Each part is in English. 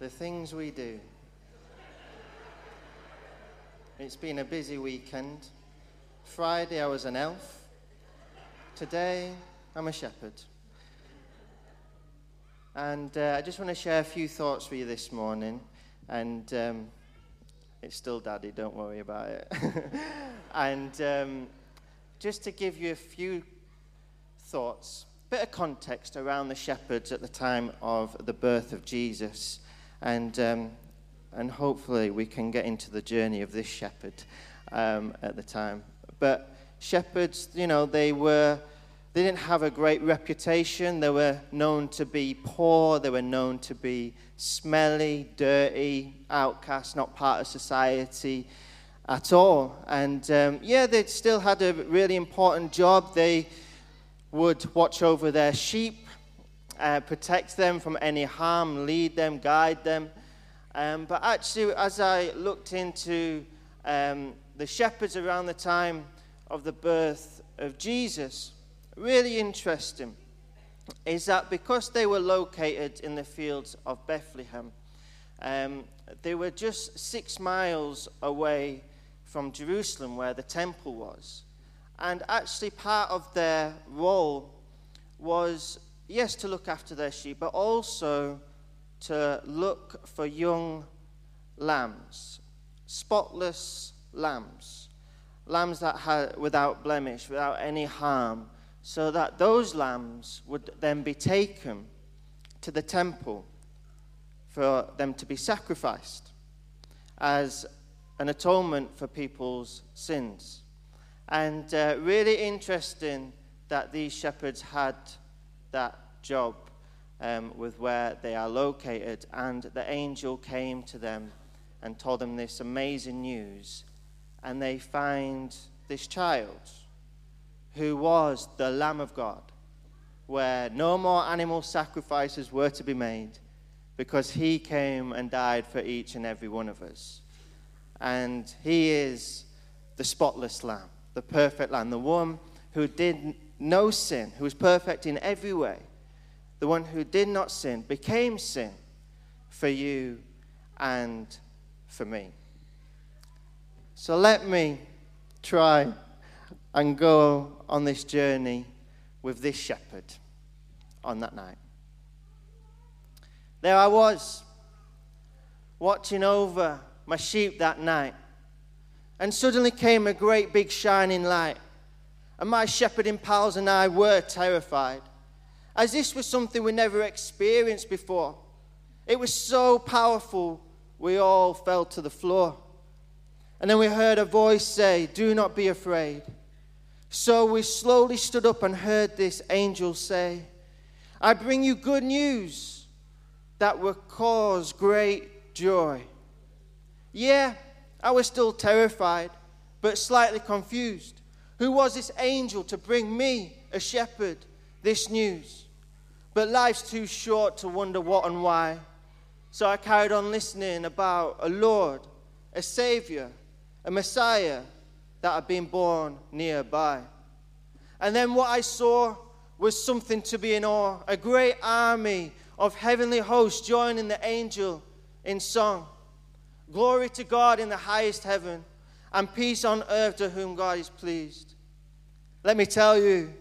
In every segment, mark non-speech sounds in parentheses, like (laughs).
The things we do. It's been a busy weekend. Friday, I was an elf. Today, I'm a shepherd. And uh, I just want to share a few thoughts with you this morning. And um, it's still daddy, don't worry about it. (laughs) and um, just to give you a few thoughts, a bit of context around the shepherds at the time of the birth of Jesus. And, um, and hopefully we can get into the journey of this shepherd um, at the time. But shepherds, you know, they were they didn't have a great reputation. They were known to be poor. They were known to be smelly, dirty, outcast, not part of society at all. And um, yeah, they still had a really important job. They would watch over their sheep, uh, protect them from any harm, lead them, guide them. Um, but actually, as I looked into um, the shepherds around the time of the birth of Jesus, really interesting is that because they were located in the fields of Bethlehem, um, they were just six miles away from Jerusalem, where the temple was. And actually, part of their role was, yes, to look after their sheep, but also to look for young lambs, spotless lambs, lambs that had without blemish, without any harm, so that those lambs would then be taken to the temple for them to be sacrificed as an atonement for people's sins. And uh, really interesting that these shepherds had that job um, with where they are located. And the angel came to them and told them this amazing news. And they find this child who was the Lamb of God, where no more animal sacrifices were to be made because he came and died for each and every one of us. And he is the spotless Lamb, the perfect Lamb, the one who did no sin, who was perfect in every way, the one who did not sin, became sin for you and for me. So let me try and go on this journey with this shepherd on that night. There I was, watching over my sheep that night, and suddenly came a great big shining light. And my shepherding pals and I were terrified, as this was something we never experienced before. It was so powerful, we all fell to the floor. And then we heard a voice say, Do not be afraid. So we slowly stood up and heard this angel say, I bring you good news that will cause great joy. Yeah, I was still terrified, but slightly confused. Who was this angel to bring me, a shepherd, this news? But life's too short to wonder what and why. So I carried on listening about a Lord, a Savior, a Messiah that had been born nearby. And then what I saw was something to be in awe a great army of heavenly hosts joining the angel in song. Glory to God in the highest heaven, and peace on earth to whom God is pleased. Let me tell you,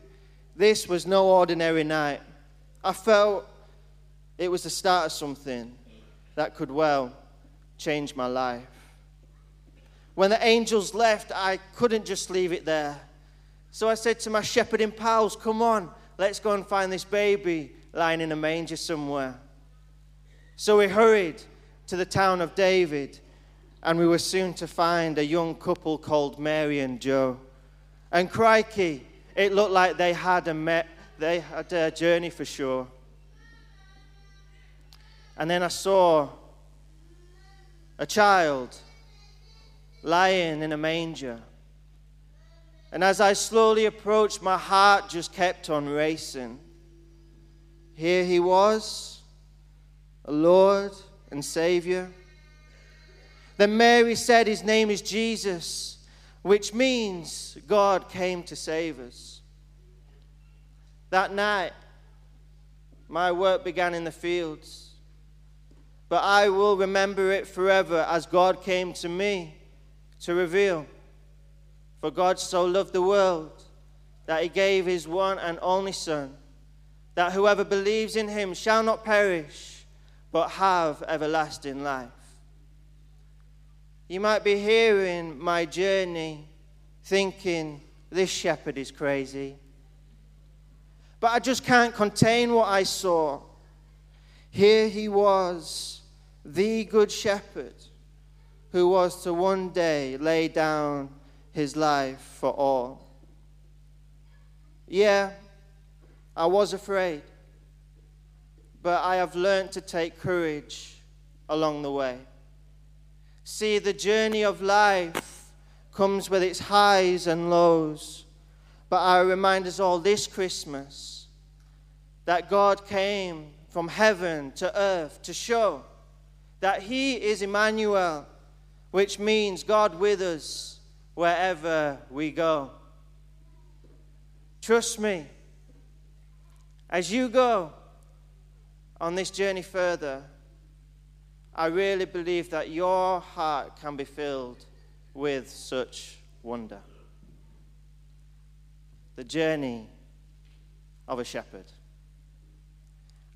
this was no ordinary night. I felt it was the start of something that could well change my life. When the angels left, I couldn't just leave it there. So I said to my shepherding pals, Come on, let's go and find this baby lying in a manger somewhere. So we hurried to the town of David, and we were soon to find a young couple called Mary and Joe. And crikey, it looked like they had a, they had a journey for sure. And then I saw a child lying in a manger. And as I slowly approached, my heart just kept on racing. Here he was, a Lord and Savior. Then Mary said, His name is Jesus, which means God came to save us. That night, my work began in the fields. but I will remember it forever as God came to me to reveal. For God so loved the world that he gave his one and only Son, that whoever believes in him shall not perish, but have everlasting life. You might be hearing my journey thinking, this shepherd is crazy. But I just can't contain what I saw. Here he was, the good shepherd, who was to one day lay down his life for all. Yeah, I was afraid, but I have learned to take courage along the way. See, the journey of life comes with its highs and lows. But I remind us all this Christmas that God came from heaven to earth to show that He is Emmanuel, which means God with us wherever we go. Trust me, as you go on this journey further, I really believe that your heart can be filled with such wonder the journey of a shepherd.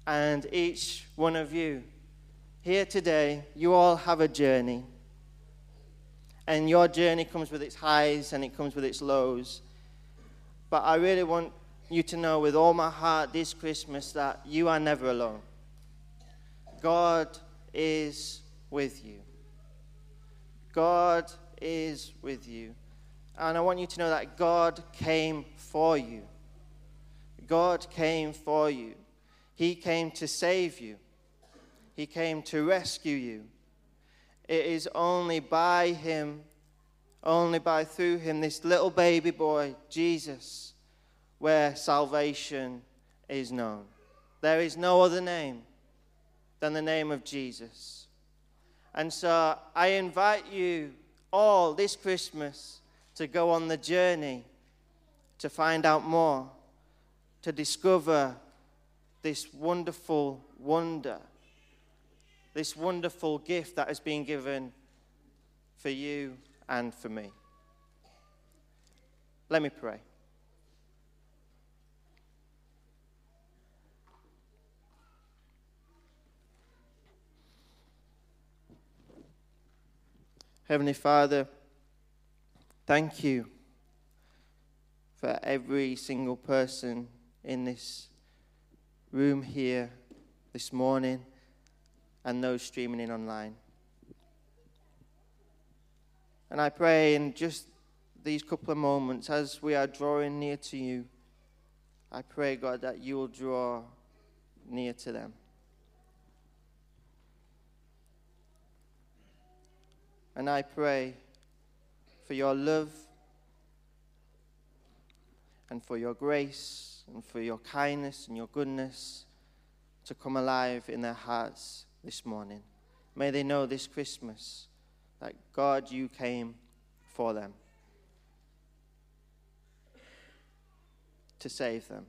And each one of you here today, you all have a journey. And your journey comes with its highs and it comes with its lows. But I really want you to know with all my heart this Christmas that you are never alone. God is with you. God is with you. And I want you to know that God came for you. God came for you. He came to save you. He came to rescue you. It is only by Him, only by through Him, this little baby boy, Jesus, where salvation is known. There is no other name than the name of Jesus. And so I invite you all this Christmas to go on the journey to find out more, to discover this wonderful wonder, this wonderful gift that has been given for you and for me. Let me pray. Heavenly Father, thank you for every single person in this room here this morning and those streaming in online. And I pray in just these couple of moments as we are drawing near to you, I pray, God, that you will draw near to them. And I pray for your love and for your grace and for your kindness and your goodness to come alive in their hearts this morning. May they know this Christmas that God, you came for them to save them.